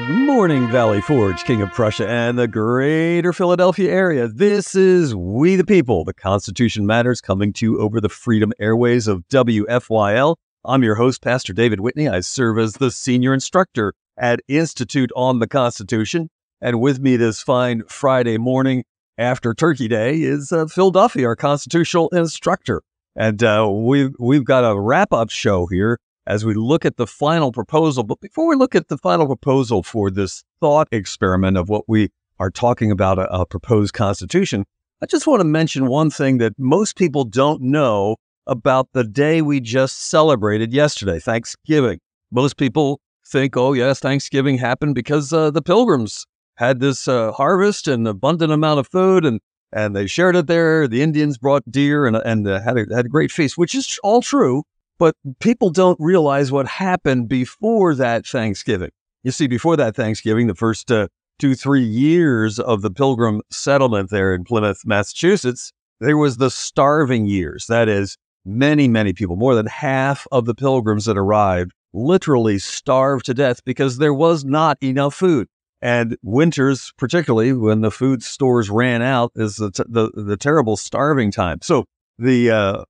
Good morning, Valley Forge, King of Prussia, and the greater Philadelphia area. This is We the People, the Constitution Matters, coming to you over the Freedom Airways of WFYL. I'm your host, Pastor David Whitney. I serve as the senior instructor at Institute on the Constitution. And with me this fine Friday morning after Turkey Day is uh, Phil Duffy, our constitutional instructor. And uh, we've, we've got a wrap up show here as we look at the final proposal. But before we look at the final proposal for this thought experiment of what we are talking about a, a proposed constitution, I just want to mention one thing that most people don't know about the day we just celebrated yesterday, Thanksgiving. Most people think, oh, yes, Thanksgiving happened because uh, the pilgrims had this uh, harvest and abundant amount of food and and they shared it there. The Indians brought deer and, and uh, had, a, had a great feast, which is all true. But people don't realize what happened before that Thanksgiving. You see, before that Thanksgiving, the first uh, two, three years of the Pilgrim settlement there in Plymouth, Massachusetts, there was the starving years. That is, many, many people, more than half of the pilgrims that arrived, literally starved to death because there was not enough food. And winters, particularly when the food stores ran out, is the, t- the, the terrible starving time. So the uh,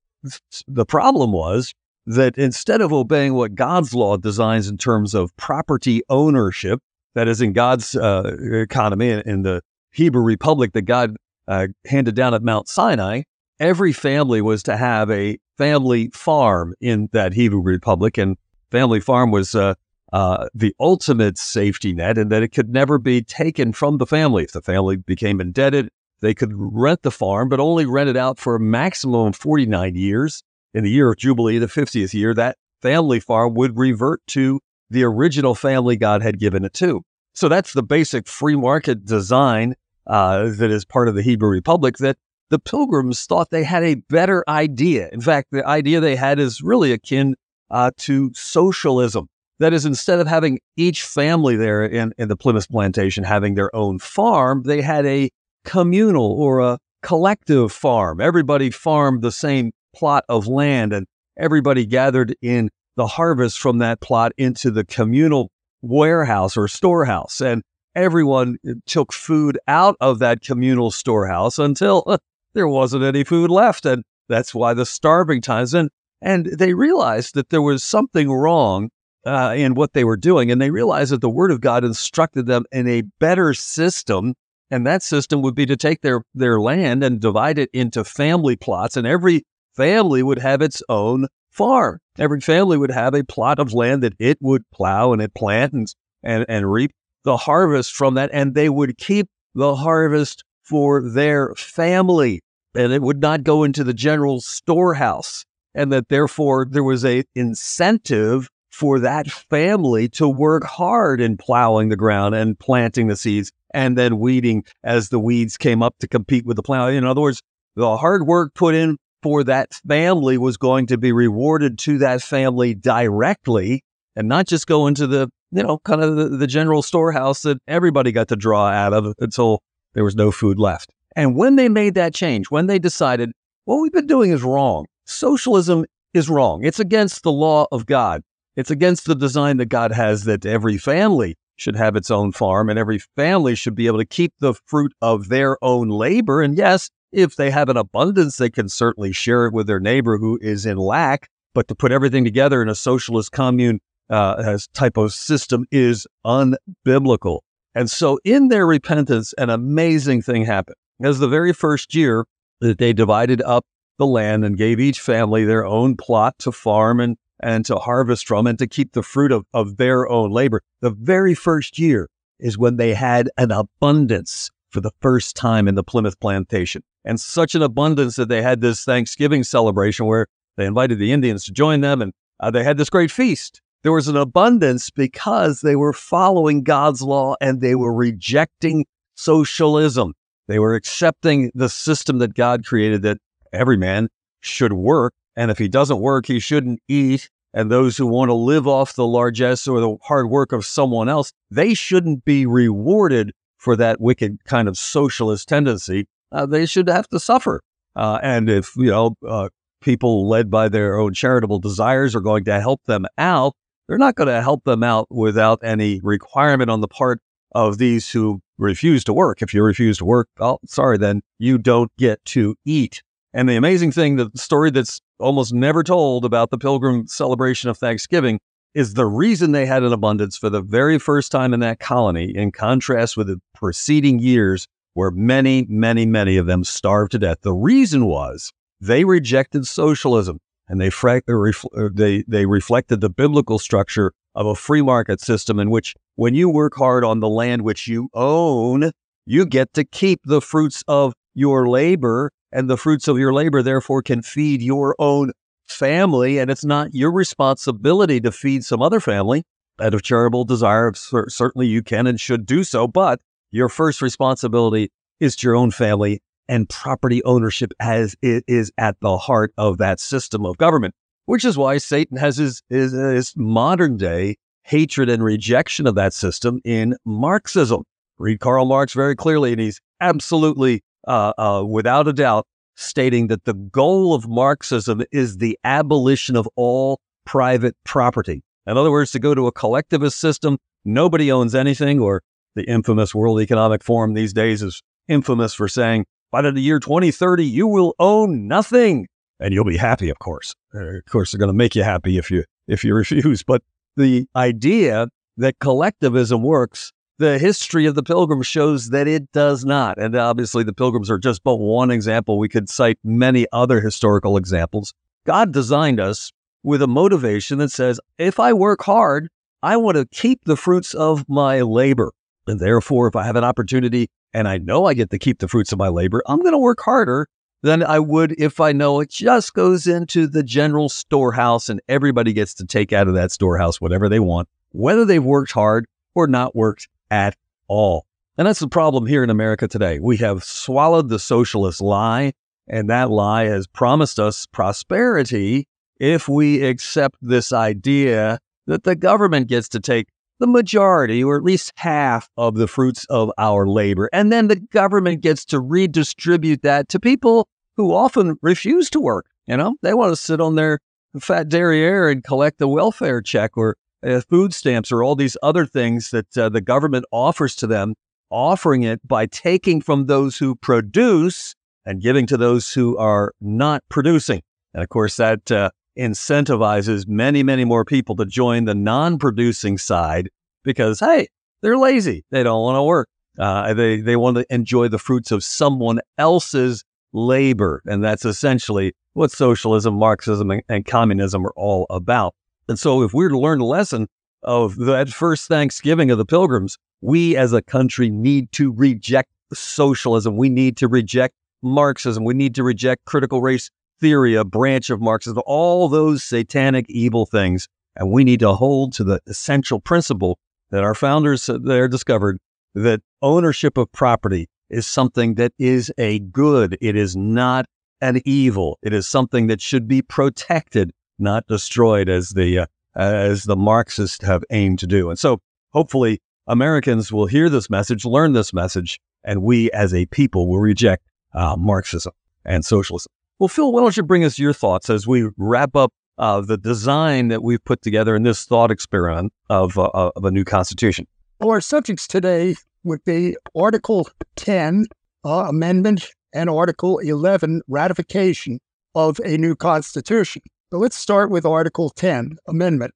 the problem was that instead of obeying what God's law designs in terms of property ownership, that is in God's uh, economy in the Hebrew Republic that God uh, handed down at Mount Sinai, every family was to have a family farm in that Hebrew Republic, and family farm was uh, uh, the ultimate safety net, and that it could never be taken from the family. If the family became indebted, they could rent the farm, but only rent it out for a maximum of 49 years in the year of Jubilee, the 50th year, that family farm would revert to the original family God had given it to. So that's the basic free market design uh, that is part of the Hebrew Republic that the pilgrims thought they had a better idea. In fact, the idea they had is really akin uh, to socialism. That is, instead of having each family there in, in the Plymouth plantation having their own farm, they had a communal or a collective farm. Everybody farmed the same plot of land, and everybody gathered in the harvest from that plot into the communal warehouse or storehouse. And everyone uh, took food out of that communal storehouse until uh, there wasn't any food left. And that's why the starving times. And, and they realized that there was something wrong uh, in what they were doing. And they realized that the Word of God instructed them in a better system. And that system would be to take their, their land and divide it into family plots. And every family would have its own farm. Every family would have a plot of land that it would plow and it plant and, and, and reap the harvest from that. And they would keep the harvest for their family and it would not go into the general storehouse. And that therefore there was a incentive for that family to work hard in plowing the ground and planting the seeds and then weeding as the weeds came up to compete with the plow. In other words, the hard work put in for that family was going to be rewarded to that family directly and not just go into the, you know, kind of the, the general storehouse that everybody got to draw out of until there was no food left. And when they made that change, when they decided what we've been doing is wrong, socialism is wrong, it's against the law of God, it's against the design that God has that every family should have its own farm and every family should be able to keep the fruit of their own labor. And yes, if they have an abundance, they can certainly share it with their neighbor who is in lack. But to put everything together in a socialist commune uh, type of system is unbiblical. And so, in their repentance, an amazing thing happened. As the very first year that they divided up the land and gave each family their own plot to farm and, and to harvest from and to keep the fruit of, of their own labor, the very first year is when they had an abundance for the first time in the Plymouth plantation. And such an abundance that they had this Thanksgiving celebration where they invited the Indians to join them and uh, they had this great feast. There was an abundance because they were following God's law and they were rejecting socialism. They were accepting the system that God created that every man should work. And if he doesn't work, he shouldn't eat. And those who want to live off the largesse or the hard work of someone else, they shouldn't be rewarded for that wicked kind of socialist tendency, uh, they should have to suffer. Uh, and if you know uh, people led by their own charitable desires are going to help them out, they're not going to help them out without any requirement on the part of these who refuse to work. If you refuse to work, oh, sorry, then you don't get to eat. And the amazing thing, the story that's almost never told about the pilgrim celebration of Thanksgiving is the reason they had an abundance for the very first time in that colony, in contrast with the preceding years where many, many, many of them starved to death. The reason was they rejected socialism and they, fra- uh, they, they reflected the biblical structure of a free market system in which when you work hard on the land which you own, you get to keep the fruits of your labor, and the fruits of your labor, therefore, can feed your own family. And it's not your responsibility to feed some other family out of charitable desire. Certainly, you can and should do so, but your first responsibility is to your own family and property ownership as it is at the heart of that system of government, which is why Satan has his, his, his modern day hatred and rejection of that system in Marxism. Read Karl Marx very clearly, and he's absolutely, uh, uh, without a doubt, stating that the goal of Marxism is the abolition of all private property. In other words, to go to a collectivist system, nobody owns anything, or the infamous World Economic Forum these days is infamous for saying by the year 2030, you will own nothing. And you'll be happy, of course. Uh, of course, they're going to make you happy if you if you refuse. But the idea that collectivism works, the history of the pilgrims shows that it does not. And obviously, the pilgrims are just but one example. We could cite many other historical examples. God designed us with a motivation that says, if I work hard, I want to keep the fruits of my labor. And therefore, if I have an opportunity and I know I get to keep the fruits of my labor, I'm going to work harder than I would if I know it just goes into the general storehouse and everybody gets to take out of that storehouse whatever they want, whether they've worked hard or not worked at all. And that's the problem here in America today. We have swallowed the socialist lie, and that lie has promised us prosperity if we accept this idea that the government gets to take the majority or at least half of the fruits of our labor. And then the government gets to redistribute that to people who often refuse to work. You know, they want to sit on their fat derriere and collect the welfare check or uh, food stamps or all these other things that uh, the government offers to them, offering it by taking from those who produce and giving to those who are not producing. And of course, that uh, incentivizes many, many more people to join the non producing side because, hey, they're lazy. They don't want to work. Uh, they, they want to enjoy the fruits of someone else's labor. And that's essentially what socialism, Marxism, and, and communism are all about. And so, if we're to learn the lesson of that first Thanksgiving of the pilgrims, we as a country need to reject socialism. We need to reject Marxism. We need to reject critical race theory, a branch of Marxism, all those satanic evil things. And we need to hold to the essential principle that our founders there discovered that ownership of property is something that is a good. It is not an evil. It is something that should be protected, not destroyed, as the uh, as the Marxists have aimed to do. And so, hopefully, Americans will hear this message, learn this message, and we as a people will reject uh, Marxism and socialism. Well, Phil, why don't you bring us your thoughts as we wrap up uh, the design that we've put together in this thought experiment of, uh, of a new constitution? Our subjects today would be Article 10, uh, Amendment, and Article 11, Ratification of a new constitution. So let's start with Article 10, Amendment.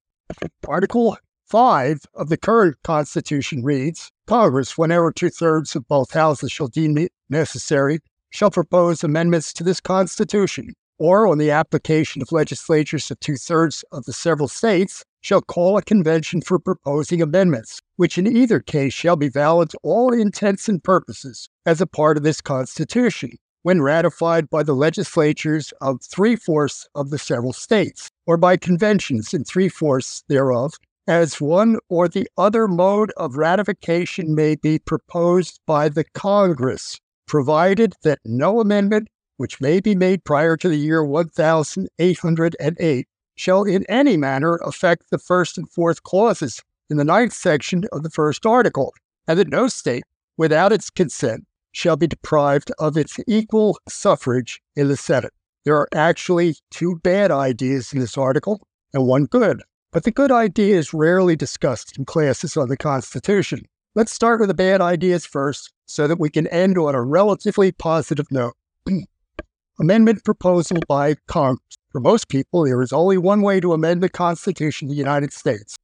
Article 5 of the current Constitution reads Congress, whenever two thirds of both houses shall deem it necessary, shall propose amendments to this Constitution, or on the application of legislatures of two thirds of the several states, shall call a convention for proposing amendments, which in either case shall be valid to all intents and purposes as a part of this Constitution, when ratified by the legislatures of three fourths of the several states, or by conventions in three fourths thereof, as one or the other mode of ratification may be proposed by the Congress provided that no amendment which may be made prior to the year 1808 shall in any manner affect the first and fourth clauses in the ninth section of the first article, and that no state, without its consent, shall be deprived of its equal suffrage in the Senate. There are actually two bad ideas in this article and one good. But the good idea is rarely discussed in classes on the Constitution. Let's start with the bad ideas first so that we can end on a relatively positive note. Amendment proposal by Congress. For most people, there is only one way to amend the Constitution of the United States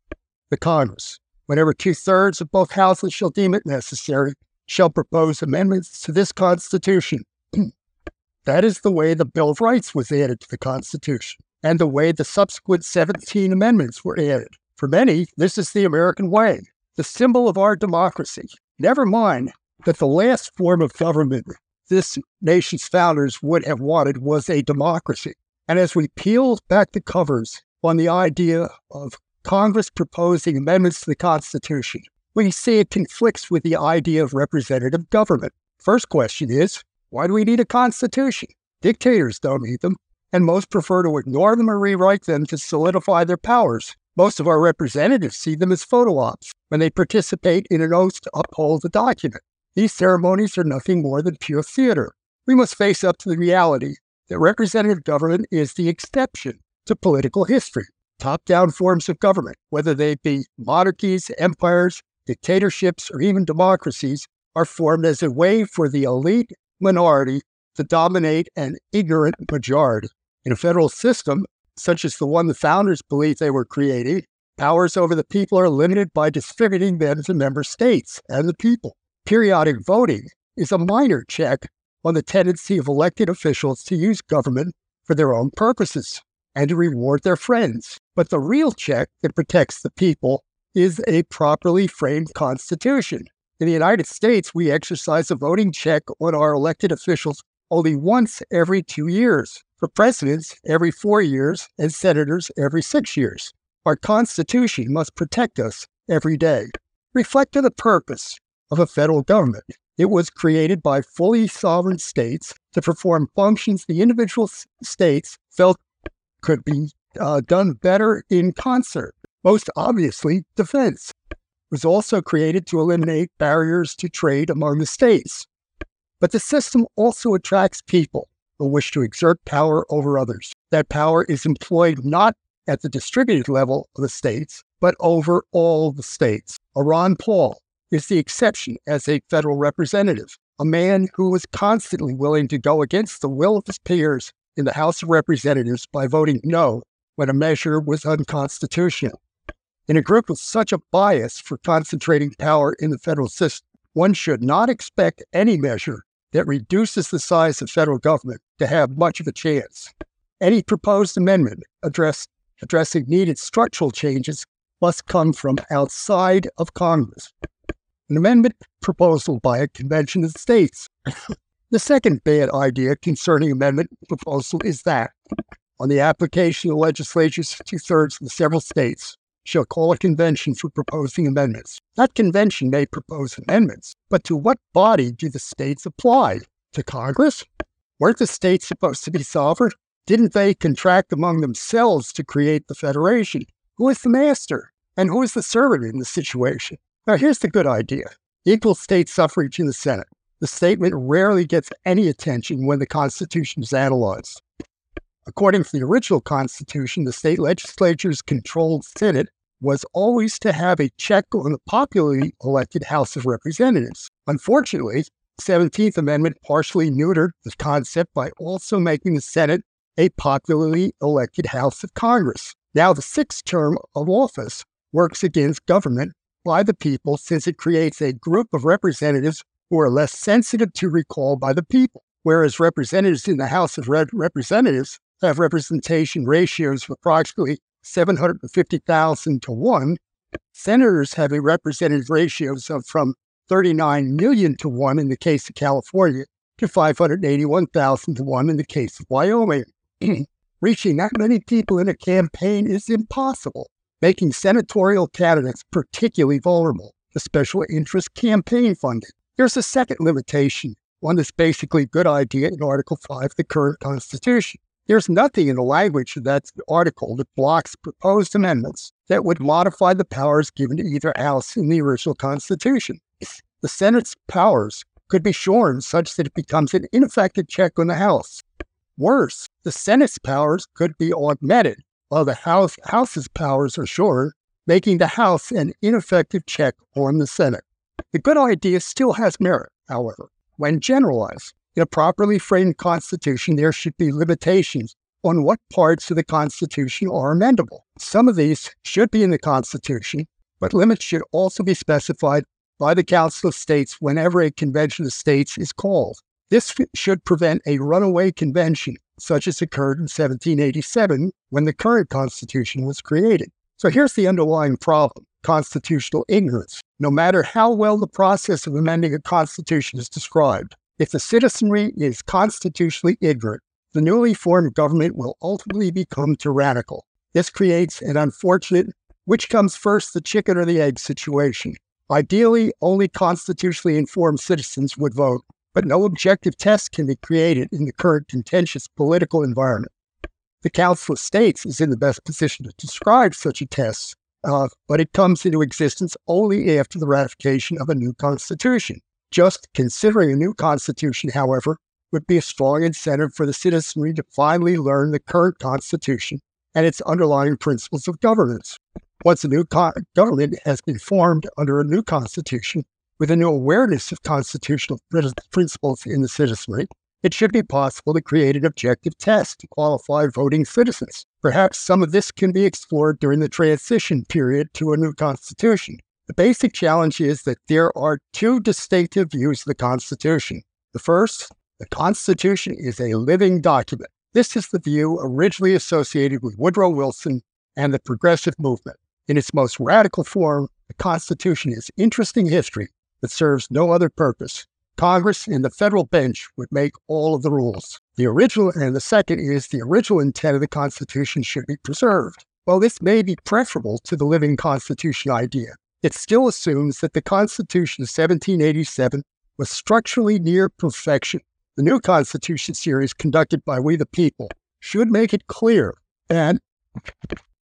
the Congress. Whenever two thirds of both houses shall deem it necessary, shall propose amendments to this Constitution. that is the way the Bill of Rights was added to the Constitution, and the way the subsequent 17 amendments were added. For many, this is the American way, the symbol of our democracy. Never mind that the last form of government this nation's founders would have wanted was a democracy. And as we peel back the covers on the idea of Congress proposing amendments to the Constitution, we see it conflicts with the idea of representative government. First question is why do we need a Constitution? Dictators don't need them, and most prefer to ignore them or rewrite them to solidify their powers. Most of our representatives see them as photo ops when they participate in an oath to uphold the document. These ceremonies are nothing more than pure theater. We must face up to the reality that representative government is the exception to political history. Top down forms of government, whether they be monarchies, empires, dictatorships, or even democracies, are formed as a way for the elite minority to dominate an ignorant majority. In a federal system, such as the one the founders believed they were creating, powers over the people are limited by distributing them to member states and the people periodic voting is a minor check on the tendency of elected officials to use government for their own purposes and to reward their friends. But the real check that protects the people is a properly framed constitution. In the United States, we exercise a voting check on our elected officials only once every two years. For presidents, every four years, and senators, every six years. Our Constitution must protect us every day. Reflect on the purpose of a federal government. It was created by fully sovereign states to perform functions the individual states felt could be uh, done better in concert. Most obviously, defense was also created to eliminate barriers to trade among the states. But the system also attracts people who wish to exert power over others. That power is employed not at the distributed level of the states, but over all the states. Ron Paul, is the exception as a federal representative, a man who was constantly willing to go against the will of his peers in the House of Representatives by voting no when a measure was unconstitutional. In a group with such a bias for concentrating power in the federal system, one should not expect any measure that reduces the size of federal government to have much of a chance. Any proposed amendment address, addressing needed structural changes must come from outside of Congress an amendment proposal by a convention of states. the second bad idea concerning amendment proposal is that on the application of legislature's two thirds of the several states shall call a convention for proposing amendments. That convention may propose amendments, but to what body do the states apply? To Congress? Weren't the states supposed to be sovereign? Didn't they contract among themselves to create the federation? Who is the master? And who is the servant in the situation? Now, here's the good idea equal state suffrage in the Senate. The statement rarely gets any attention when the Constitution is analyzed. According to the original Constitution, the state legislature's controlled Senate was always to have a check on the popularly elected House of Representatives. Unfortunately, the 17th Amendment partially neutered the concept by also making the Senate a popularly elected House of Congress. Now, the sixth term of office works against government by the people since it creates a group of representatives who are less sensitive to recall by the people. Whereas representatives in the House of Representatives have representation ratios of approximately 750,000 to 1, senators have a representative ratios of from 39 million to 1 in the case of California to 581,000 to 1 in the case of Wyoming. Reaching that many people in a campaign is impossible making senatorial candidates particularly vulnerable to special interest campaign funding. There's a second limitation one that's basically a good idea in Article 5 of the current Constitution. There's nothing in the language of that article that blocks proposed amendments that would modify the powers given to either House in the original Constitution. The Senate's powers could be shorn such that it becomes an ineffective check on the House. Worse, the Senate's powers could be augmented while the House, House's powers are shorn, making the House an ineffective check on the Senate. The good idea still has merit, however. When generalized, in a properly framed Constitution, there should be limitations on what parts of the Constitution are amendable. Some of these should be in the Constitution, but limits should also be specified by the Council of States whenever a convention of states is called. This should prevent a runaway convention, such as occurred in 1787 when the current Constitution was created. So here's the underlying problem constitutional ignorance. No matter how well the process of amending a Constitution is described, if the citizenry is constitutionally ignorant, the newly formed government will ultimately become tyrannical. This creates an unfortunate which comes first, the chicken or the egg situation. Ideally, only constitutionally informed citizens would vote, but no objective test can be created in the current contentious political environment. The Council of States is in the best position to describe such a test, uh, but it comes into existence only after the ratification of a new constitution. Just considering a new constitution, however, would be a strong incentive for the citizenry to finally learn the current constitution and its underlying principles of governance. Once a new co- government has been formed under a new constitution with a new awareness of constitutional principles in the citizenry, it should be possible to create an objective test to qualify voting citizens. Perhaps some of this can be explored during the transition period to a new constitution. The basic challenge is that there are two distinctive views of the Constitution. The first, the Constitution is a living document. This is the view originally associated with Woodrow Wilson and the progressive movement. In its most radical form, the Constitution is interesting history that serves no other purpose. Congress and the federal bench would make all of the rules. The original, and the second is the original intent of the Constitution should be preserved. While this may be preferable to the living Constitution idea, it still assumes that the Constitution of 1787 was structurally near perfection. The new Constitution series conducted by We the People should make it clear that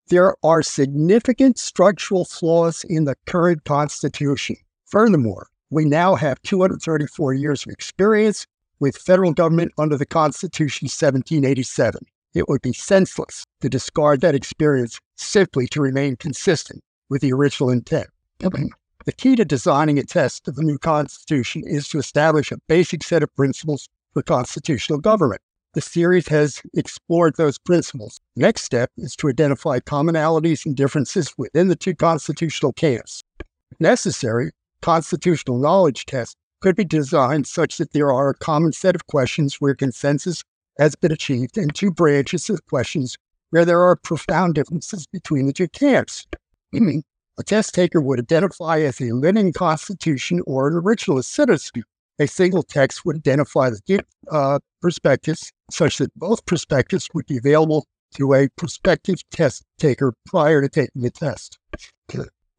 there are significant structural flaws in the current Constitution. Furthermore, we now have 234 years of experience with federal government under the Constitution 1787. It would be senseless to discard that experience simply to remain consistent with the original intent. The key to designing a test of the new Constitution is to establish a basic set of principles for constitutional government. The series has explored those principles. Next step is to identify commonalities and differences within the two constitutional camps. If necessary, constitutional knowledge tests could be designed such that there are a common set of questions where consensus has been achieved and two branches of questions where there are profound differences between the two camps. a test taker would identify as a living constitution or an originalist citizen a single text would identify the uh, perspectives such that both perspectives would be available to a prospective test taker prior to taking the test.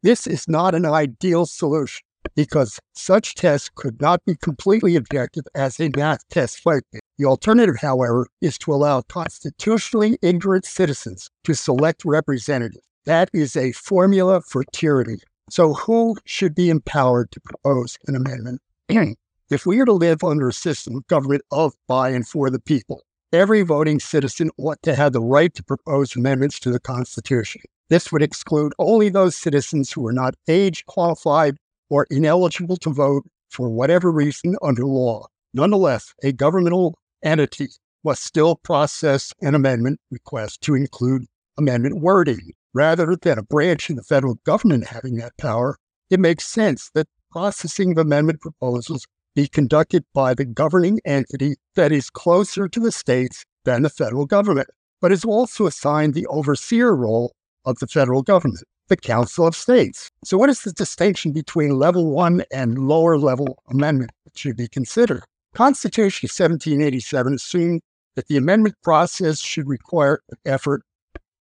This is not an ideal solution because such tests could not be completely objective as a math test might be. The alternative, however, is to allow constitutionally ignorant citizens to select representatives. That is a formula for tyranny. So, who should be empowered to propose an amendment? If we are to live under a system of government of, by, and for the people, every voting citizen ought to have the right to propose amendments to the Constitution. This would exclude only those citizens who are not age qualified or ineligible to vote for whatever reason under law. Nonetheless, a governmental entity must still process an amendment request to include amendment wording. Rather than a branch in the federal government having that power, it makes sense that processing of amendment proposals be conducted by the governing entity that is closer to the states than the federal government, but is also assigned the overseer role of the federal government, the Council of States. So, what is the distinction between level one and lower level amendment that should be considered? Constitution 1787 assumed that the amendment process should require effort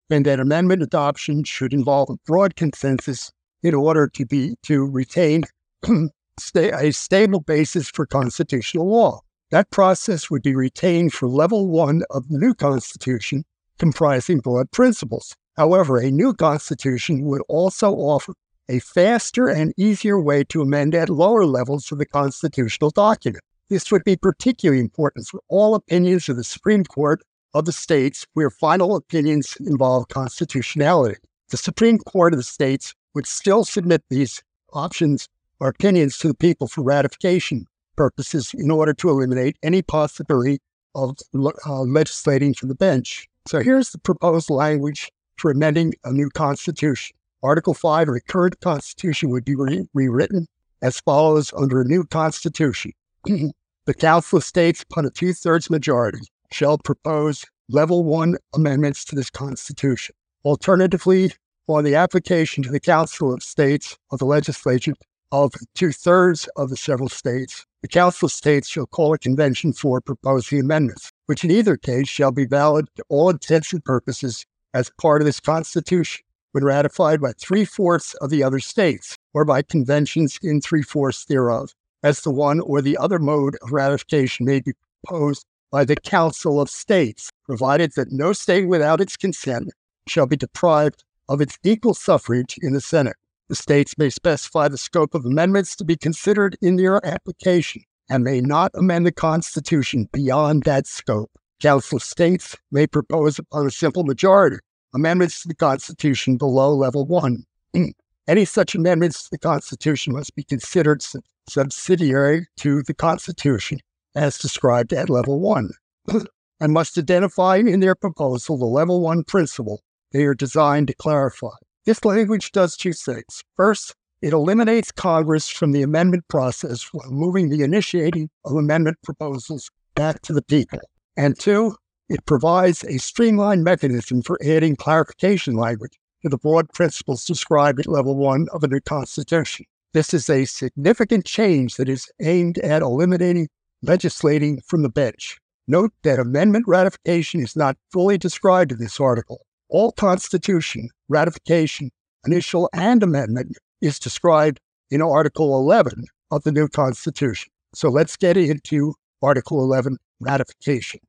and that amendment adoption should involve a broad consensus in order to be to retain a stable basis for constitutional law. That process would be retained for level one of the new constitution, comprising broad principles. However, a new constitution would also offer a faster and easier way to amend at lower levels of the constitutional document. This would be particularly important for all opinions of the Supreme Court of the states where final opinions involve constitutionality. The Supreme Court of the states would still submit these options or opinions to the people for ratification purposes in order to eliminate any possibility of uh, legislating from the bench. So here's the proposed language for amending a new constitution. Article 5 of the current constitution would be re- rewritten as follows under a new constitution. the Council of States, upon a two thirds majority, shall propose level one amendments to this constitution. Alternatively, on the application to the Council of States of the legislature of two thirds of the several states, the Council of States shall call a convention for proposing amendments, which in either case shall be valid to all intents and purposes as part of this Constitution when ratified by three fourths of the other states or by conventions in three fourths thereof, as the one or the other mode of ratification may be proposed by the Council of States, provided that no state without its consent shall be deprived of its equal suffrage in the Senate. The states may specify the scope of amendments to be considered in their application and may not amend the Constitution beyond that scope. Council of States may propose upon a simple majority amendments to the Constitution below level one. Mm. Any such amendments to the Constitution must be considered subsidiary to the Constitution as described at level one and must identify in their proposal the level one principle they are designed to clarify. This language does two things. First, it eliminates Congress from the amendment process while moving the initiating of amendment proposals back to the people. And two, it provides a streamlined mechanism for adding clarification language to the broad principles described at level one of a new constitution. This is a significant change that is aimed at eliminating legislating from the bench. Note that amendment ratification is not fully described in this article. All constitution ratification, initial and amendment, is described in Article 11 of the new Constitution. So let's get into Article 11 ratification.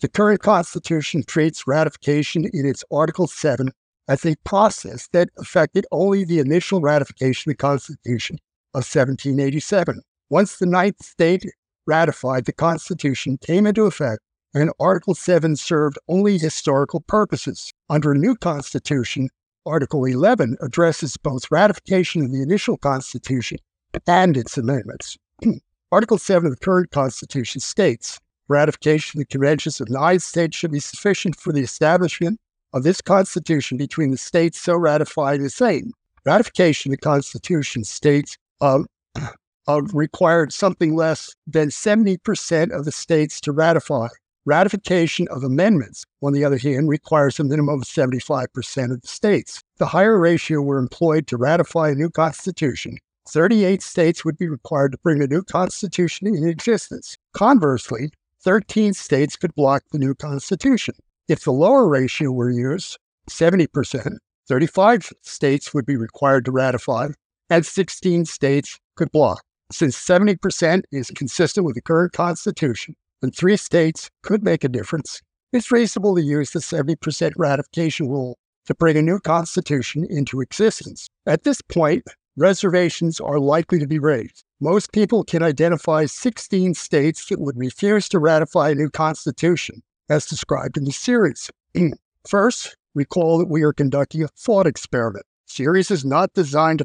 The current Constitution treats ratification in its Article 7 as a process that affected only the initial ratification of the Constitution of 1787. Once the ninth state ratified, the Constitution came into effect, and Article 7 served only historical purposes. Under a new Constitution, Article 11 addresses both ratification of the initial Constitution and its amendments. Article 7 of the current Constitution states ratification of the conventions of the United States should be sufficient for the establishment of this Constitution between the states so ratifying the same. Ratification of the Constitution states uh, uh, required something less than 70% of the states to ratify. Ratification of amendments, on the other hand, requires a minimum of 75% of the states. The higher ratio were employed to ratify a new constitution. 38 states would be required to bring a new constitution into existence. Conversely, 13 states could block the new constitution. If the lower ratio were used, 70%, 35 states would be required to ratify, and 16 states could block. Since 70% is consistent with the current constitution, and three states could make a difference, it's reasonable to use the 70% ratification rule to bring a new constitution into existence. At this point, reservations are likely to be raised. Most people can identify 16 states that would refuse to ratify a new constitution, as described in the series. First, recall that we are conducting a thought experiment. Series is not designed to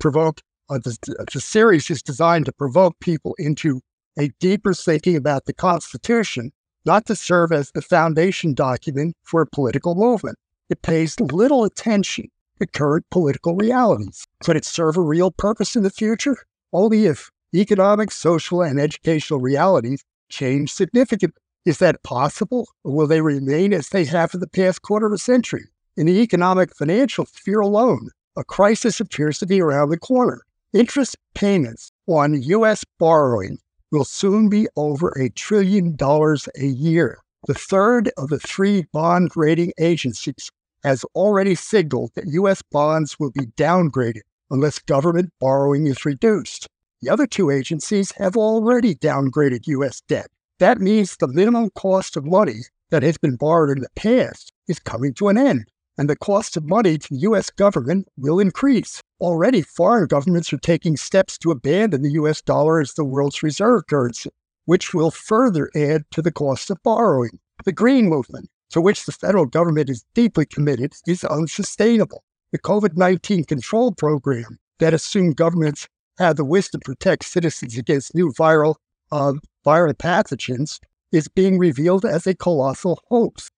provoke, uh, the, the series is designed to provoke people into a deeper thinking about the Constitution, not to serve as the foundation document for a political movement. It pays little attention to current political realities. Could it serve a real purpose in the future? only if economic, social, and educational realities change significantly. Is that possible, or will they remain as they have for the past quarter of a century? In the economic financial sphere alone, a crisis appears to be around the corner. Interest payments on U.S. borrowing will soon be over a trillion dollars a year. The third of the three bond rating agencies has already signaled that U.S. bonds will be downgraded unless government borrowing is reduced. The other two agencies have already downgraded U.S. debt. That means the minimum cost of money that has been borrowed in the past is coming to an end, and the cost of money to the U.S. government will increase. Already, foreign governments are taking steps to abandon the U.S. dollar as the world's reserve currency, which will further add to the cost of borrowing. The green movement, to which the federal government is deeply committed, is unsustainable. The COVID 19 control program that assumed governments had the wisdom to protect citizens against new viral, uh, viral pathogens is being revealed as a colossal hoax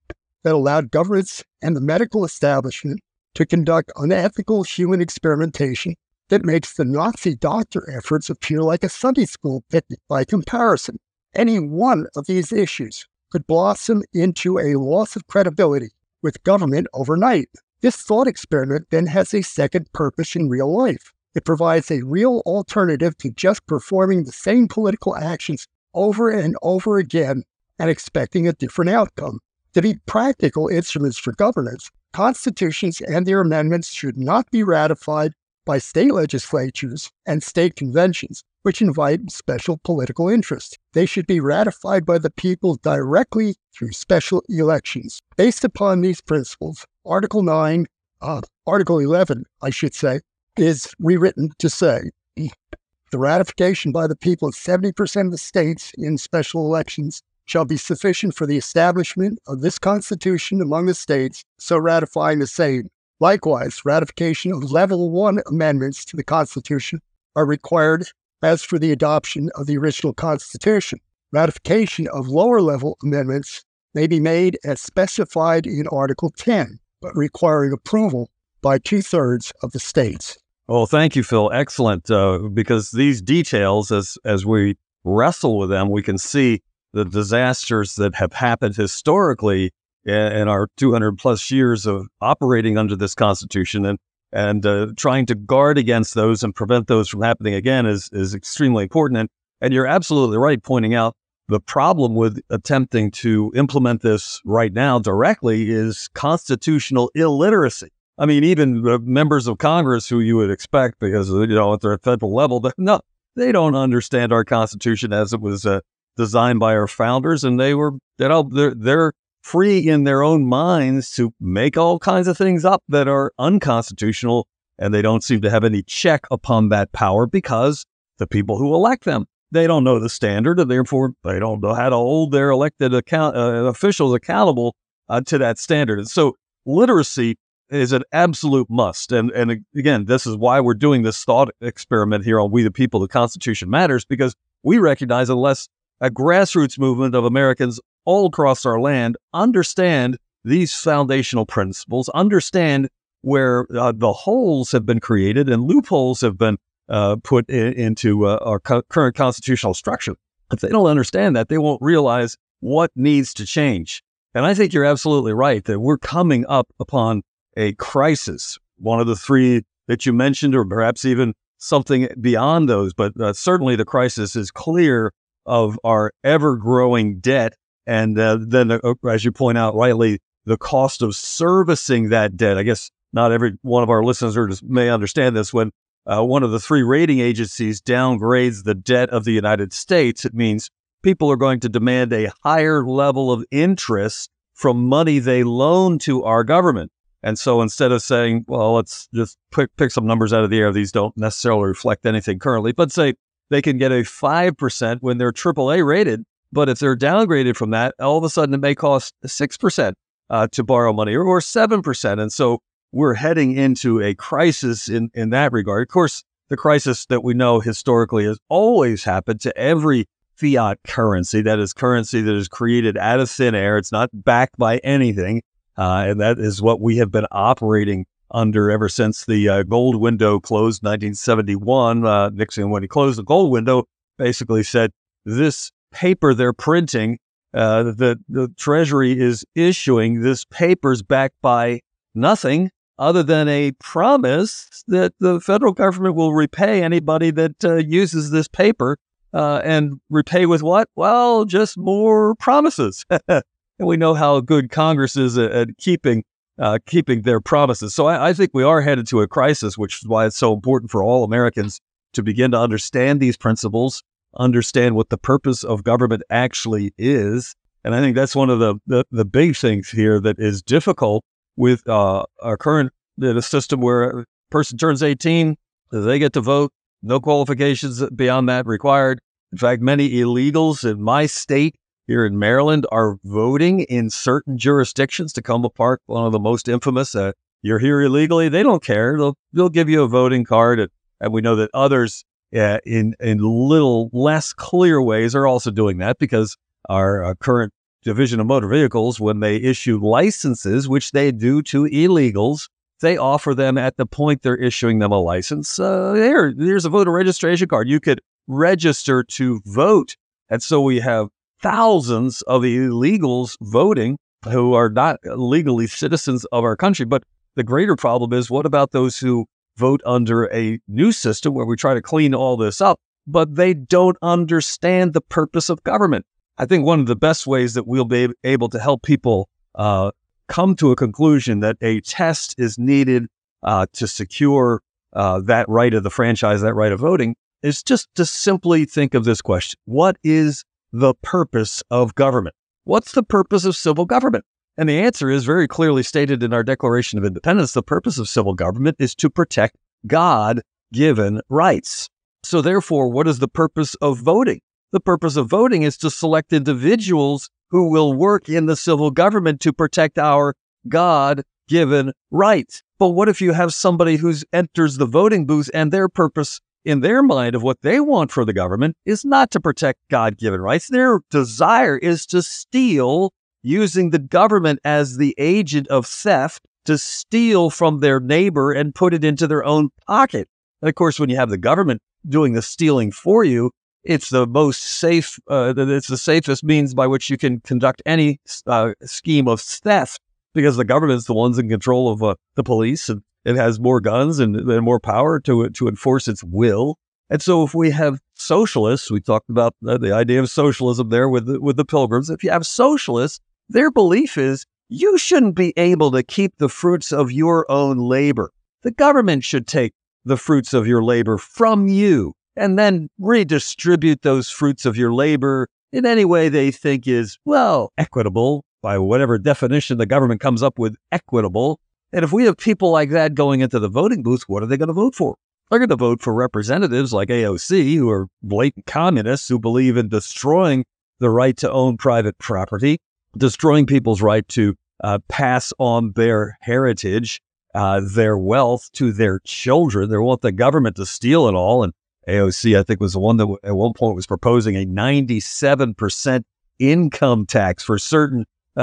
that allowed governments and the medical establishment to conduct unethical human experimentation that makes the Nazi doctor efforts appear like a Sunday school picnic by comparison. Any one of these issues could blossom into a loss of credibility with government overnight. This thought experiment then has a second purpose in real life. It provides a real alternative to just performing the same political actions over and over again and expecting a different outcome. To be practical instruments for governance, constitutions and their amendments should not be ratified by state legislatures and state conventions, which invite special political interests. They should be ratified by the people directly through special elections. Based upon these principles, Article 9, uh, Article 11, I should say, is rewritten to say the ratification by the people of 70% of the states in special elections shall be sufficient for the establishment of this Constitution among the states, so ratifying the same. Likewise, ratification of level one amendments to the Constitution are required as for the adoption of the original Constitution. Ratification of lower level amendments may be made as specified in Article 10, but requiring approval by two thirds of the states. Well, thank you, Phil. Excellent. Uh, because these details, as as we wrestle with them, we can see the disasters that have happened historically in, our 200 plus years of operating under this Constitution, and and uh, trying to guard against those and prevent those from happening again is is extremely important. And and you're absolutely right pointing out the problem with attempting to implement this right now directly is constitutional illiteracy. I mean, even the members of Congress who you would expect, because you know at their federal level, no, they don't understand our Constitution as it was uh, designed by our founders, and they were you know they're they're free in their own minds to make all kinds of things up that are unconstitutional, and they don't seem to have any check upon that power because the people who elect them they don't know the standard, and therefore they don't know how to hold their elected account uh, officials accountable uh, to that standard. And so literacy is an absolute must. And and again, this is why we're doing this thought experiment here on We the People, the Constitution Matters, because we recognize unless a grassroots movement of Americans all across our land understand these foundational principles, understand where uh, the holes have been created and loopholes have been uh, put in, into uh, our co- current constitutional structure. If they don't understand that, they won't realize what needs to change. And I think you're absolutely right that we're coming up upon a crisis, one of the three that you mentioned, or perhaps even something beyond those. But uh, certainly the crisis is clear of our ever growing debt. And uh, then, uh, as you point out rightly, the cost of servicing that debt. I guess not every one of our listeners may understand this. When uh, one of the three rating agencies downgrades the debt of the United States, it means people are going to demand a higher level of interest from money they loan to our government. And so instead of saying, well, let's just pick, pick some numbers out of the air, these don't necessarily reflect anything currently, but say they can get a 5% when they're AAA rated. But if they're downgraded from that, all of a sudden it may cost 6% uh, to borrow money or, or 7%. And so we're heading into a crisis in, in that regard. Of course, the crisis that we know historically has always happened to every fiat currency. That is currency that is created out of thin air. It's not backed by anything. Uh, and that is what we have been operating under ever since the uh, gold window closed 1971. Uh, Nixon, when he closed the gold window, basically said this paper they're printing, uh, that the Treasury is issuing, this paper's backed by nothing other than a promise that the federal government will repay anybody that uh, uses this paper. Uh, and repay with what? Well, just more promises. and we know how good Congress is at, at keeping uh, keeping their promises. So I, I, think we are headed to a crisis, which is why it's so important for all Americans to begin to understand these principles, understand what the purpose of government actually is. And I think that's one of the the, the big things here that is difficult with uh, our current the system where a person turns 18, they get to vote, no qualifications beyond that required. In fact, many illegals in my state here in Maryland are voting in certain jurisdictions Takoma Park, one of the most infamous. Uh, you're here illegally, they don't care. They'll they'll give you a voting card, and, and we know that others uh, in in little less clear ways are also doing that because our uh, current Division of Motor Vehicles, when they issue licenses, which they do to illegals, they offer them at the point they're issuing them a license. Uh, here, here's a voter registration card. You could register to vote. And so we have thousands of illegals voting who are not legally citizens of our country. But the greater problem is what about those who vote under a new system where we try to clean all this up, but they don't understand the purpose of government? I think one of the best ways that we'll be able to help people uh, come to a conclusion that a test is needed uh, to secure uh, that right of the franchise, that right of voting, is just to simply think of this question What is the purpose of government? What's the purpose of civil government? And the answer is very clearly stated in our Declaration of Independence. The purpose of civil government is to protect God given rights. So, therefore, what is the purpose of voting? The purpose of voting is to select individuals who will work in the civil government to protect our God given rights. But what if you have somebody who enters the voting booth and their purpose in their mind of what they want for the government is not to protect God given rights? Their desire is to steal using the government as the agent of theft to steal from their neighbor and put it into their own pocket. And of course, when you have the government doing the stealing for you, it's the most safe, uh, it's the safest means by which you can conduct any uh, scheme of theft because the government is the ones in control of uh, the police and it has more guns and, and more power to, to enforce its will. And so if we have socialists, we talked about the idea of socialism there with the, with the pilgrims. If you have socialists, their belief is you shouldn't be able to keep the fruits of your own labor. The government should take the fruits of your labor from you and then redistribute those fruits of your labor in any way they think is, well, equitable by whatever definition the government comes up with equitable. And if we have people like that going into the voting booth, what are they going to vote for? They're going to vote for representatives like AOC, who are blatant communists who believe in destroying the right to own private property, destroying people's right to uh, pass on their heritage, uh, their wealth to their children. They want the government to steal it all and AOC, I think, was the one that at one point was proposing a 97% income tax for certain, uh,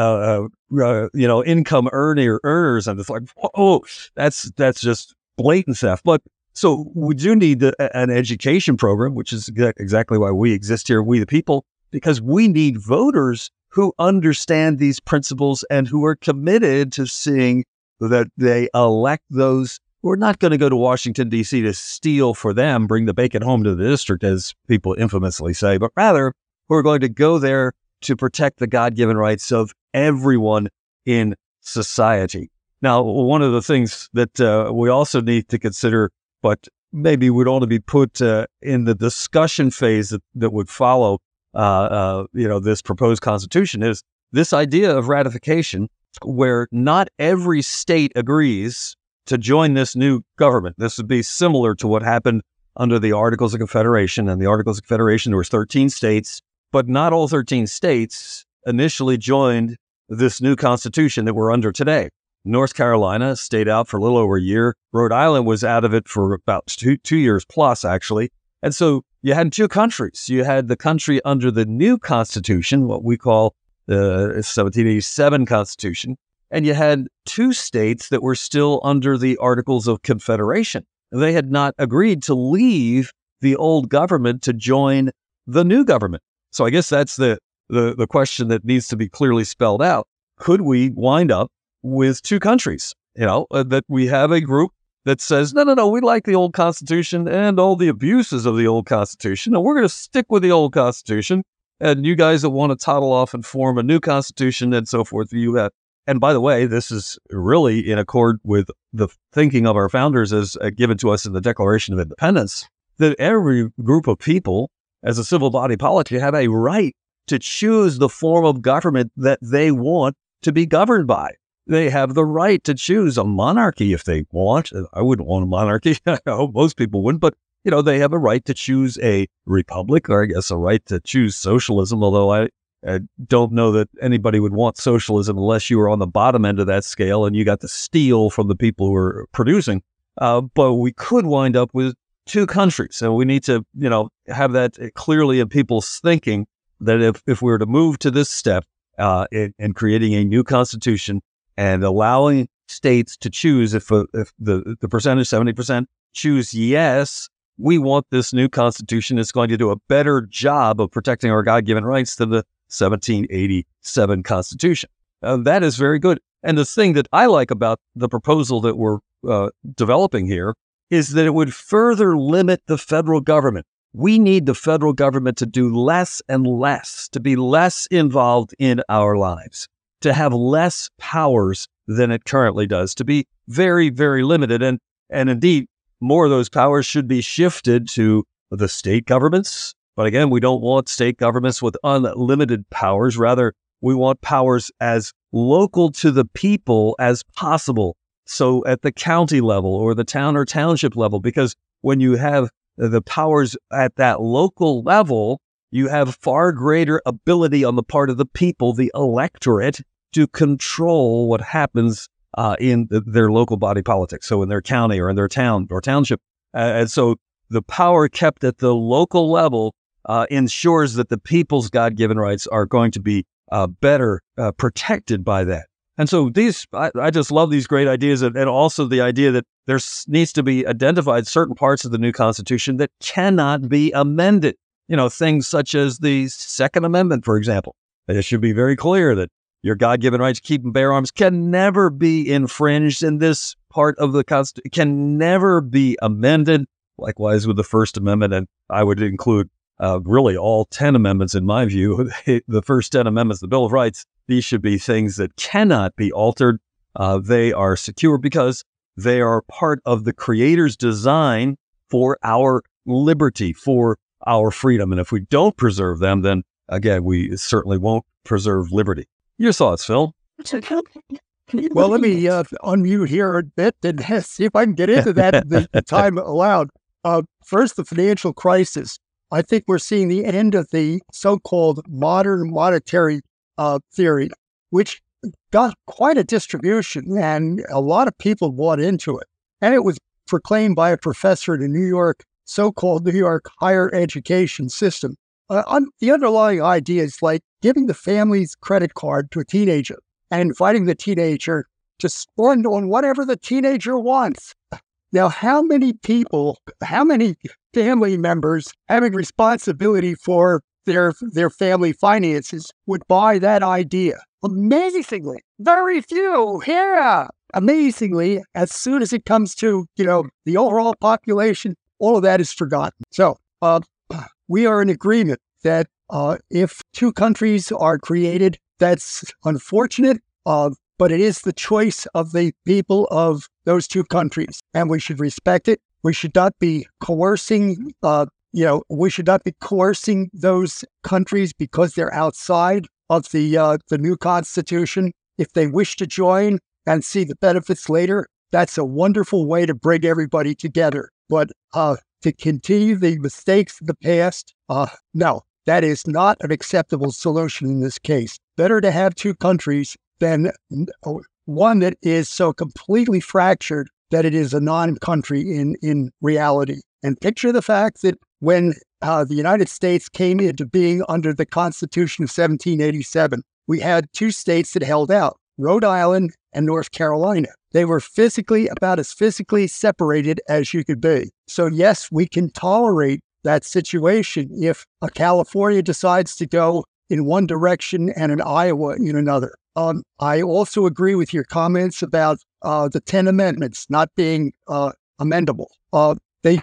uh, uh, you know, income earner earners. And it's like, oh, that's that's just blatant theft. But so we do need a, an education program, which is exactly why we exist here, we the people, because we need voters who understand these principles and who are committed to seeing that they elect those we're not going to go to Washington, D.C. to steal for them, bring the bacon home to the district, as people infamously say, but rather we're going to go there to protect the God given rights of everyone in society. Now, one of the things that uh, we also need to consider, but maybe would only be put uh, in the discussion phase that, that would follow, uh, uh you know, this proposed constitution is this idea of ratification, where not every state agrees to join this new government. This would be similar to what happened under the Articles of Confederation. And the Articles of Confederation, there was 13 states, but not all 13 states initially joined this new constitution that we're under today. North Carolina stayed out for a little over a year. Rhode Island was out of it for about two, two years plus, actually. And so you had two countries. You had the country under the new constitution, what we call the 1787 constitution, and you had two states that were still under the Articles of Confederation. They had not agreed to leave the old government to join the new government. So I guess that's the, the, the question that needs to be clearly spelled out. Could we wind up with two countries? You know, uh, that we have a group that says, no, no, no, we like the old Constitution and all the abuses of the old Constitution, and we're going to stick with the old Constitution. And you guys that want to toddle off and form a new Constitution and so forth, you have and by the way, this is really in accord with the thinking of our founders as uh, given to us in the Declaration of Independence that every group of people, as a civil body politic, have a right to choose the form of government that they want to be governed by. They have the right to choose a monarchy if they want. I wouldn't want a monarchy. I hope most people wouldn't, but you know, they have a right to choose a republic, or I guess a right to choose socialism. Although I I don't know that anybody would want socialism unless you were on the bottom end of that scale and you got to steal from the people who are producing. Uh, but we could wind up with two countries. And we need to, you know, have that clearly in people's thinking that if, if we were to move to this step uh, in, in creating a new constitution and allowing states to choose if, uh, if the, the percentage, 70%, choose yes, we want this new constitution that's going to do a better job of protecting our God given rights than the 1787 constitution. Uh, that is very good. And the thing that I like about the proposal that we're uh, developing here is that it would further limit the federal government. We need the federal government to do less and less, to be less involved in our lives, to have less powers than it currently does, to be very, very limited. And, and indeed, more of those powers should be shifted to the state governments. But again, we don't want state governments with unlimited powers. Rather, we want powers as local to the people as possible. So at the county level or the town or township level, because when you have the powers at that local level, you have far greater ability on the part of the people, the electorate, to control what happens uh, in the, their local body politics. So in their county or in their town or township. Uh, and so the power kept at the local level uh, ensures that the people's God given rights are going to be uh, better uh, protected by that. And so these, I, I just love these great ideas, and, and, also the idea that there needs to be identified certain parts of the new Constitution that cannot be amended. You know, things such as the Second Amendment, for example. It should be very clear that your God given right to keep and bear arms can never be infringed in this part of the Constitution, can never be amended. Likewise with the First Amendment, and I would include uh, really all 10 amendments in my view. the first 10 amendments, the Bill of Rights, these should be things that cannot be altered. Uh, they are secure because they are part of the Creator's design for our liberty, for our freedom. And if we don't preserve them, then again, we certainly won't preserve liberty. Your thoughts, Phil? well, let me uh, unmute here a bit and see if I can get into that the time allowed. Uh, first, the financial crisis. I think we're seeing the end of the so called modern monetary uh, theory, which got quite a distribution and a lot of people bought into it. And it was proclaimed by a professor in the New York, so called New York higher education system uh, the underlying idea is like giving the family's credit card to a teenager and inviting the teenager to spend on whatever the teenager wants. Now, how many people, how many family members having responsibility for their their family finances would buy that idea? Amazingly, very few. Yeah, amazingly, as soon as it comes to you know the overall population, all of that is forgotten. So, uh, we are in agreement that uh, if two countries are created, that's unfortunate, uh, but it is the choice of the people of those two countries, and we should respect it. We should not be coercing, uh, you know, we should not be coercing those countries because they're outside of the uh, the new constitution. If they wish to join and see the benefits later, that's a wonderful way to bring everybody together. But uh, to continue the mistakes of the past, uh, no, that is not an acceptable solution in this case. Better to have two countries than uh, one that is so completely fractured that it is a non country in, in reality. And picture the fact that when uh, the United States came into being under the Constitution of 1787, we had two states that held out Rhode Island and North Carolina. They were physically about as physically separated as you could be. So, yes, we can tolerate that situation if a California decides to go in one direction and an Iowa in another. Um, I also agree with your comments about uh, the 10 amendments not being uh, amendable. Uh, they,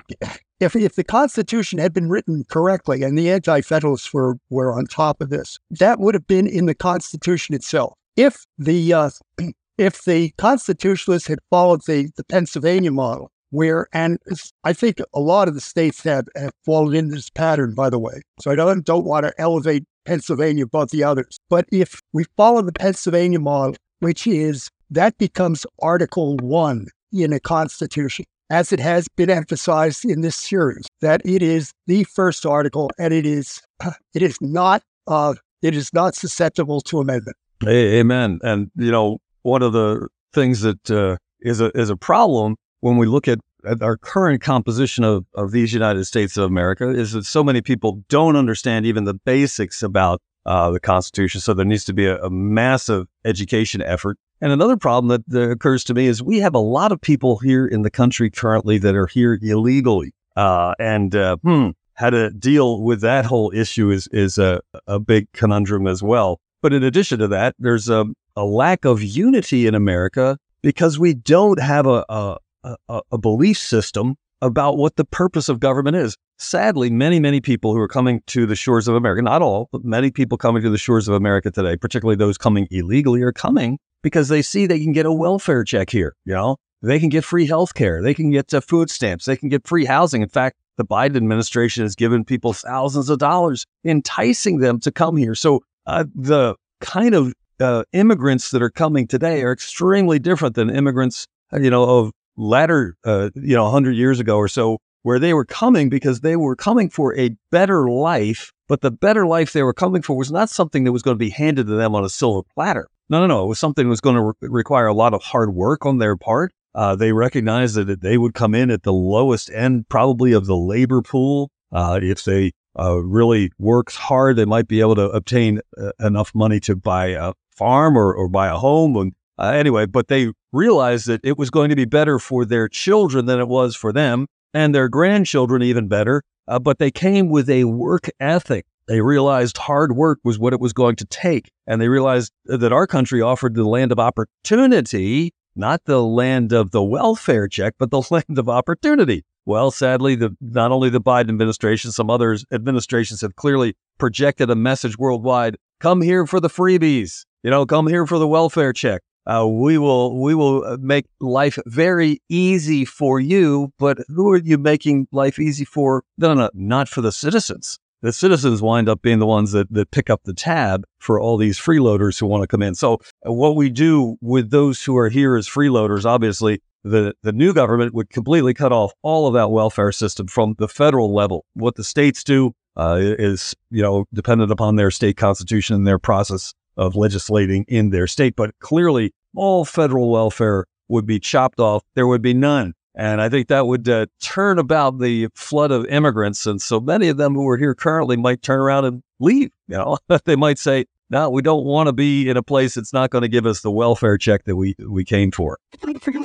if, if the Constitution had been written correctly and the Anti Federalists were, were on top of this, that would have been in the Constitution itself. If the uh, if the Constitutionalists had followed the, the Pennsylvania model, where, and I think a lot of the states have, have fallen into this pattern, by the way. So I don't, don't want to elevate Pennsylvania above the others. But if we follow the Pennsylvania model, which is that becomes Article 1 in a Constitution, as it has been emphasized in this series, that it is the first article and it is, it is not uh, it is not susceptible to amendment. Amen. And you know, one of the things that uh, is a is a problem when we look at, at our current composition of, of these United States of America is that so many people don't understand even the basics about uh, the Constitution. So there needs to be a, a massive education effort. And another problem that, occurs to me is we have a lot of people here in the country currently that are here illegally. Uh, and uh, hmm, how to deal with that whole issue is is a, a big conundrum as well. But in addition to that, there's a, a lack of unity in America because we don't have a, a, a, a belief system about what the purpose of government is. Sadly, many, many people who are coming to the shores of America, not all, but many people coming to the shores of America today, particularly those coming illegally, are coming because they see they can get a welfare check here. You know, they can get free health care, they can get uh, food stamps, they can get free housing. In fact, the Biden administration has given people thousands of dollars, enticing them to come here. So uh, the kind of uh, immigrants that are coming today are extremely different than immigrants, uh, you know, of latter, uh, you know, 100 years ago or so, where they were coming because they were coming for a better life. But the better life they were coming for was not something that was going to be handed to them on a silver platter. No, no, no. It was something that was going to re- require a lot of hard work on their part. Uh, they recognized that they would come in at the lowest end, probably of the labor pool. Uh, if they uh, really works hard, they might be able to obtain uh, enough money to buy a farm or, or buy a home. And uh, anyway, but they realized that it was going to be better for their children than it was for them and their grandchildren even better. Uh, but they came with a work ethic. They realized hard work was what it was going to take. And they realized that our country offered the land of opportunity, not the land of the welfare check, but the land of opportunity. Well, sadly, the, not only the Biden administration, some other administrations have clearly projected a message worldwide come here for the freebies, you know, come here for the welfare check uh, we will we will uh, make life very easy for you. But who are you making life easy for? No, no, not for the citizens. The citizens wind up being the ones that, that pick up the tab for all these freeloaders who want to come in. So, uh, what we do with those who are here as freeloaders, obviously, the, the new government would completely cut off all of that welfare system from the federal level. What the states do uh, is, you know, dependent upon their state constitution and their process of legislating in their state. But clearly, all federal welfare would be chopped off. There would be none. And I think that would uh, turn about the flood of immigrants. And so many of them who are here currently might turn around and leave. You know, they might say, no, we don't want to be in a place that's not going to give us the welfare check that we, we came for.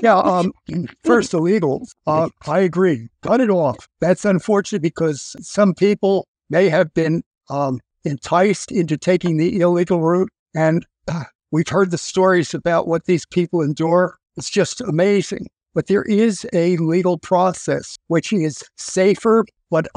Yeah. Um, first, illegal. Uh, I agree. Cut it off. That's unfortunate because some people may have been um, enticed into taking the illegal route and uh, we've heard the stories about what these people endure. It's just amazing. But there is a legal process which is safer, but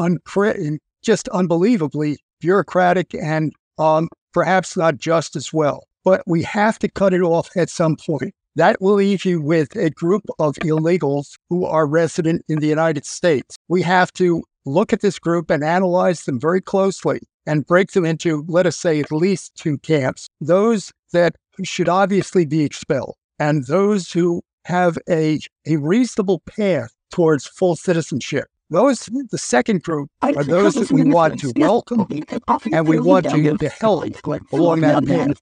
just unbelievably bureaucratic and um, perhaps not just as well. But we have to cut it off at some point. That will leave you with a group of illegals who are resident in the United States. We have to look at this group and analyze them very closely and break them into, let us say, at least two camps. Those that should obviously be expelled, and those who have a, a reasonable path towards full citizenship. Those, the second group, are those that we want to welcome and we want to, to help along that path.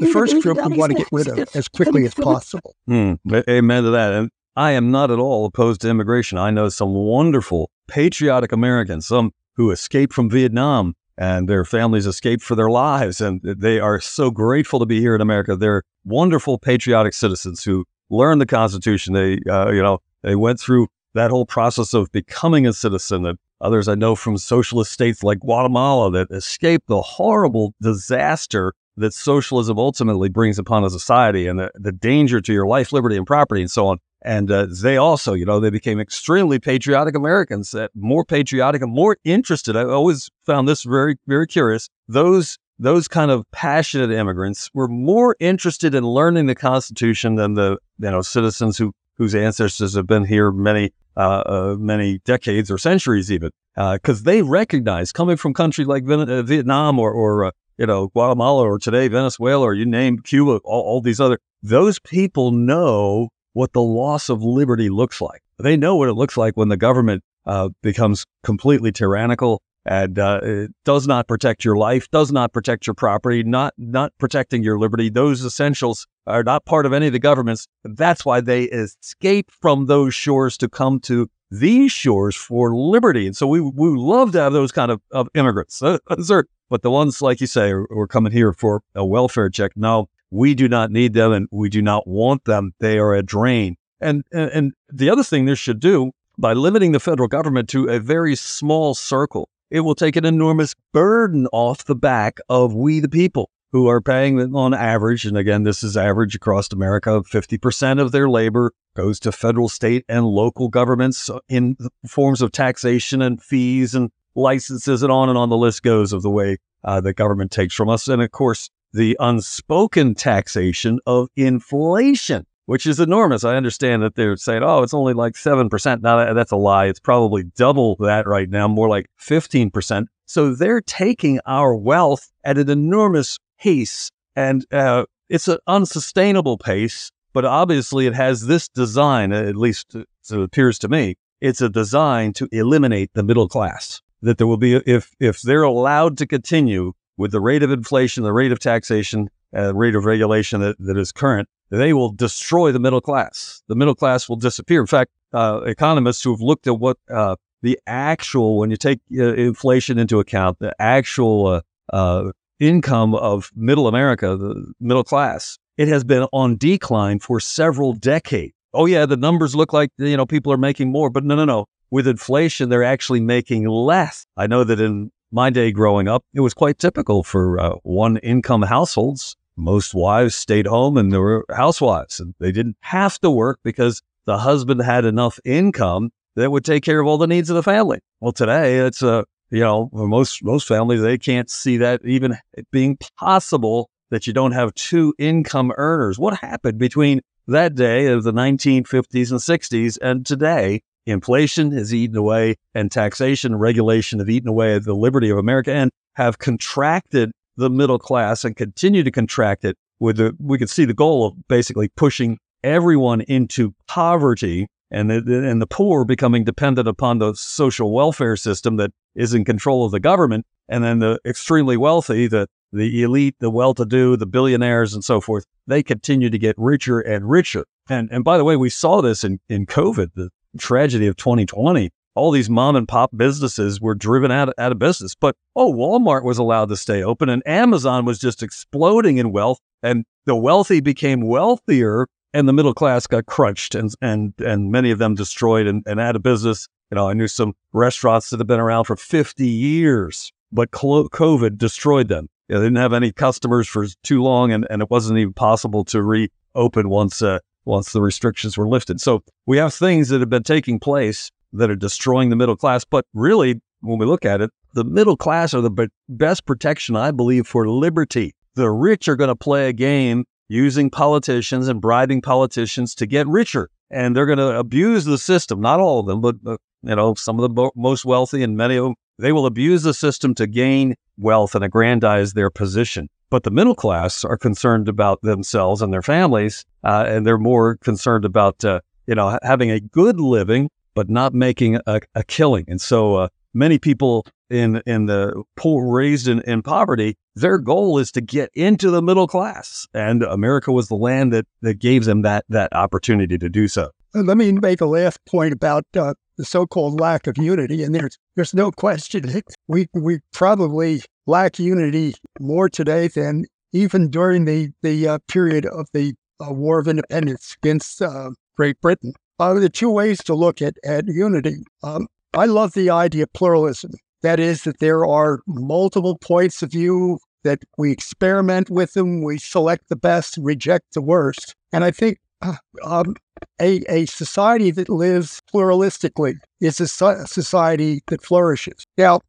The first group we want to get rid of as quickly as possible. Hmm. Amen to that. And I am not at all opposed to immigration. I know some wonderful, patriotic Americans, some who escaped from Vietnam and their families escaped for their lives. And they are so grateful to be here in America. They're wonderful, patriotic citizens who learned the Constitution. They, uh, you know, they went through that whole process of becoming a citizen. that others I know from socialist states like Guatemala that escaped the horrible disaster that socialism ultimately brings upon a society and the, the danger to your life, liberty, and property, and so on. And uh, they also, you know, they became extremely patriotic Americans, that more patriotic and more interested. I always found this very, very curious. Those those kind of passionate immigrants were more interested in learning the Constitution than the you know citizens who whose ancestors have been here many uh, uh, many decades or centuries even because uh, they recognize coming from countries like uh, Vietnam or or uh, you know Guatemala or today Venezuela or you name Cuba all, all these other those people know what the loss of liberty looks like. They know what it looks like when the government uh, becomes completely tyrannical and uh, it does not protect your life, does not protect your property, not not protecting your liberty. Those essentials are not part of any of the governments. That's why they escape from those shores to come to these shores for liberty. And so we we love to have those kind of, of immigrants. Uh, but the ones, like you say, are, are coming here for a welfare check. No, we do not need them and we do not want them. They are a drain. And, and, and the other thing this should do by limiting the federal government to a very small circle, it will take an enormous burden off the back of we the people who are paying on average, and again, this is average across America, 50% of their labor goes to federal, state, and local governments in forms of taxation and fees and licenses and on and on the list goes of the way uh, the government takes from us. And of course, the unspoken taxation of inflation, which is enormous. I understand that they're saying, oh, it's only like 7%. Now, that's a lie. It's probably double that right now, more like 15%. So they're taking our wealth at an enormous pace. And uh, it's an unsustainable pace, but obviously it has this design, at least it appears to me, it's a design to eliminate the middle class. That there will be, if, if they're allowed to continue with the rate of inflation, the rate of taxation, uh, rate of regulation that, that is current, they will destroy the middle class. The middle class will disappear. In fact, uh, economists who have looked at what uh, the actual, when you take uh, inflation into account, the actual uh, uh, income of middle America, the middle class, it has been on decline for several decades. Oh yeah, the numbers look like you know people are making more, but no, no, no. With inflation, they're actually making less. I know that in my day growing up, it was quite typical for uh, one income households. Most wives stayed home and they were housewives, and they didn't have to work because the husband had enough income that would take care of all the needs of the family. Well, today it's a uh, you know, most most families they can't see that even being possible that you don't have two income earners. What happened between that day of the 1950s and 60s and today? Inflation has eaten away, and taxation and regulation have eaten away at the liberty of America and have contracted the middle class and continue to contract it. With the, we can see the goal of basically pushing everyone into poverty and the, and the poor becoming dependent upon the social welfare system that is in control of the government, and then the extremely wealthy, the the elite, the well-to-do, the billionaires, and so forth, they continue to get richer and richer. And and by the way, we saw this in in COVID, the tragedy of 2020. All these mom and pop businesses were driven out, out of business. But oh, Walmart was allowed to stay open and Amazon was just exploding in wealth. And the wealthy became wealthier and the middle class got crunched and and and many of them destroyed and, and out of business. You know, I knew some restaurants that have been around for 50 years, but COVID destroyed them. You know, they didn't have any customers for too long, and, and it wasn't even possible to reopen once uh, once the restrictions were lifted. So we have things that have been taking place that are destroying the middle class. But really, when we look at it, the middle class are the best protection, I believe, for liberty. The rich are going to play a game using politicians and bribing politicians to get richer. And they're going to abuse the system. Not all of them, but, uh, you know, some of the most wealthy and many of them, they will abuse the system to gain wealth and aggrandize their position. But the middle class are concerned about themselves and their families, uh, and they're more concerned about, uh, you know, having a good living, but not making a, a killing. And so uh, many people in in the poor raised in, in poverty, their goal is to get into the middle class. And America was the land that that gave them that that opportunity to do so. Let me make a last point about uh, the so-called lack of unity. And there's there's no question we we probably lack unity more today than even during the the uh, period of the uh, War of Independence against uh, Great Britain. Uh, the two ways to look at at unity. Um, I love the idea of pluralism. That is, that there are multiple points of view, that we experiment with them, we select the best, reject the worst. And I think uh, um, a, a society that lives pluralistically is a society that flourishes. Now,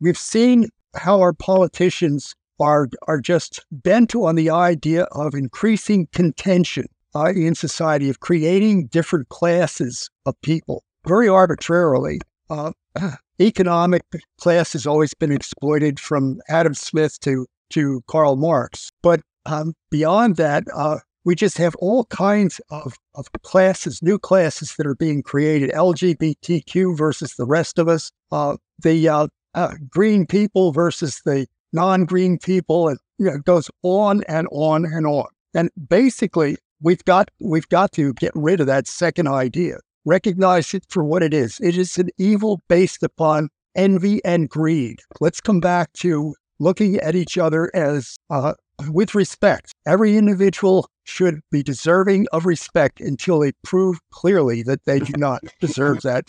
we've seen how our politicians are, are just bent on the idea of increasing contention uh, in society, of creating different classes of people very arbitrarily. Uh, economic class has always been exploited from Adam Smith to, to Karl Marx. But um, beyond that, uh, we just have all kinds of, of classes, new classes that are being created LGBTQ versus the rest of us. Uh, the uh, uh, green people versus the non-green people, and you know, it goes on and on and on. And basically, we've got we've got to get rid of that second idea. Recognize it for what it is. It is an evil based upon envy and greed. Let's come back to looking at each other as uh, with respect. Every individual should be deserving of respect until they prove clearly that they do not deserve that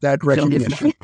that recognition.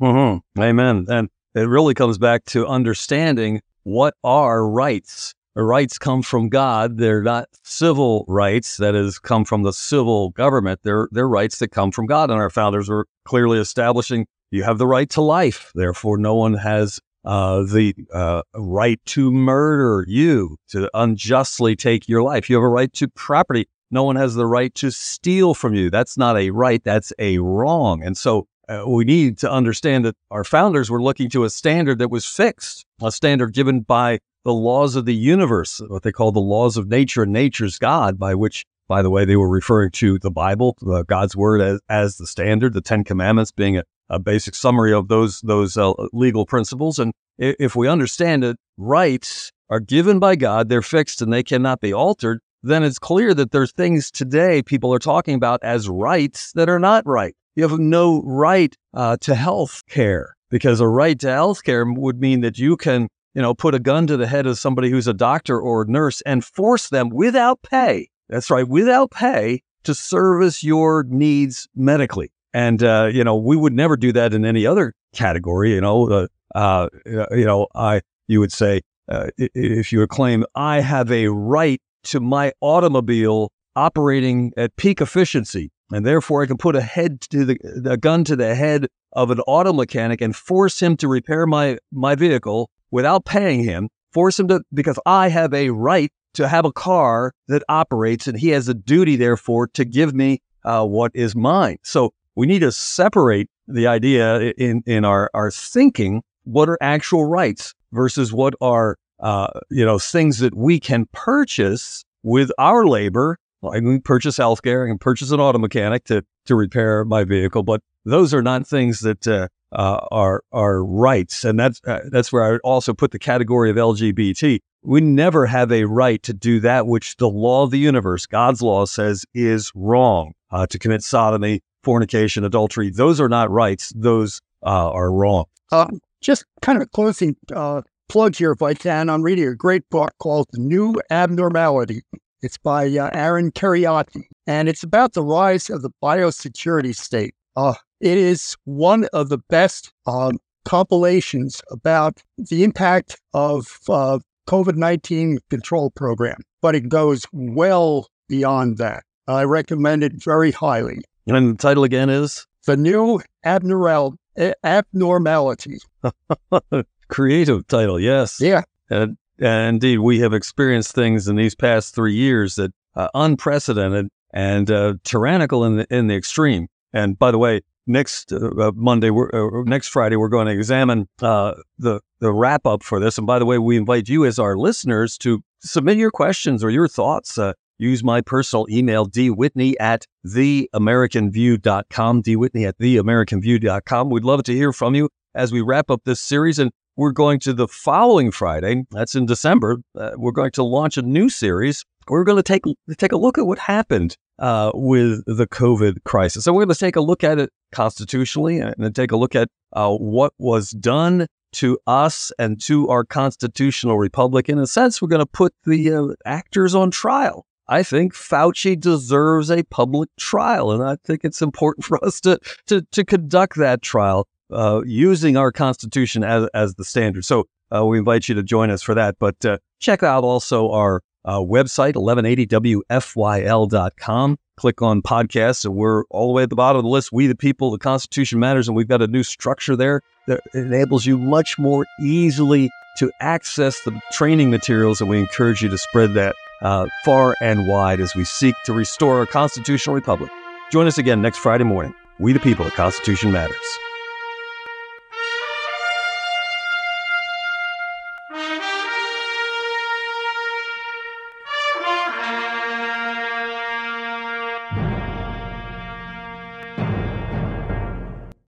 Mm-hmm. Amen. And it really comes back to understanding what are rights. Rights come from God. They're not civil rights that has come from the civil government. They're they're rights that come from God. And our founders were clearly establishing you have the right to life. Therefore, no one has uh, the uh, right to murder you, to unjustly take your life. You have a right to property. No one has the right to steal from you. That's not a right, that's a wrong. And so uh, we need to understand that our founders were looking to a standard that was fixed, a standard given by the laws of the universe, what they call the laws of nature and nature's God, by which, by the way, they were referring to the Bible, uh, God's word as, as the standard, the Ten Commandments being a, a basic summary of those those uh, legal principles. And if we understand it, rights are given by God, they're fixed and they cannot be altered. Then it's clear that there's things today people are talking about as rights that are not right. You have no right uh, to health care because a right to health care would mean that you can, you know, put a gun to the head of somebody who's a doctor or a nurse and force them without pay. That's right, without pay to service your needs medically. And, uh, you know, we would never do that in any other category. You know, uh, uh, you know, I, you would say, uh, if you claim, I have a right to my automobile operating at peak efficiency, and therefore I can put a head to the a gun to the head of an auto mechanic and force him to repair my my vehicle without paying him, force him to because I have a right to have a car that operates, and he has a duty, therefore, to give me uh, what is mine. So we need to separate the idea in, in our, our thinking what are actual rights versus what are uh, you know things that we can purchase with our labor. I can purchase healthcare, I can purchase an auto mechanic to to repair my vehicle, but those are not things that uh, uh, are are rights, and that's uh, that's where I also put the category of LGBT. We never have a right to do that which the law of the universe, God's law, says is wrong. Uh, to commit sodomy, fornication, adultery. Those are not rights. Those uh, are wrong. Uh, just kind of closing uh, plug here, if I can. I'm reading a great book called The New Abnormality. It's by Aaron Kheriaty, and it's about the rise of the biosecurity state. Uh, it is one of the best um, compilations about the impact of uh, COVID 19 control program, but it goes well beyond that. I recommend it very highly. And the title again is The New Abnormal Abnormality. Creative title, yes. Yeah. And, and, indeed, we have experienced things in these past three years that uh, unprecedented and uh, tyrannical in the in the extreme. And by the way, next uh, uh Monday, uh, next Friday, we're going to examine uh, the the wrap up for this. And by the way, we invite you as our listeners to submit your questions or your thoughts use my personal email, dwitney at theamericanview.com, dwitney at theamericanview.com. We'd love to hear from you as we wrap up this series. And we're going to the following Friday, that's in December, uh, we're going to launch a new series. We're going to take, take a look at what happened uh, with the COVID crisis. So we're going to take a look at it constitutionally and then take a look at uh, what was done to us and to our constitutional republic. In a sense, we're going to put the uh, actors on trial I think Fauci deserves a public trial, and I think it's important for us to to, to conduct that trial uh, using our Constitution as as the standard. So uh, we invite you to join us for that. But uh, check out also our uh, website, 1180wfyl.com. Click on podcasts, and we're all the way at the bottom of the list. We the people, the Constitution matters, and we've got a new structure there that enables you much more easily to access the training materials, and we encourage you to spread that uh, far and wide as we seek to restore our constitutional republic. Join us again next Friday morning. We the people, the Constitution matters.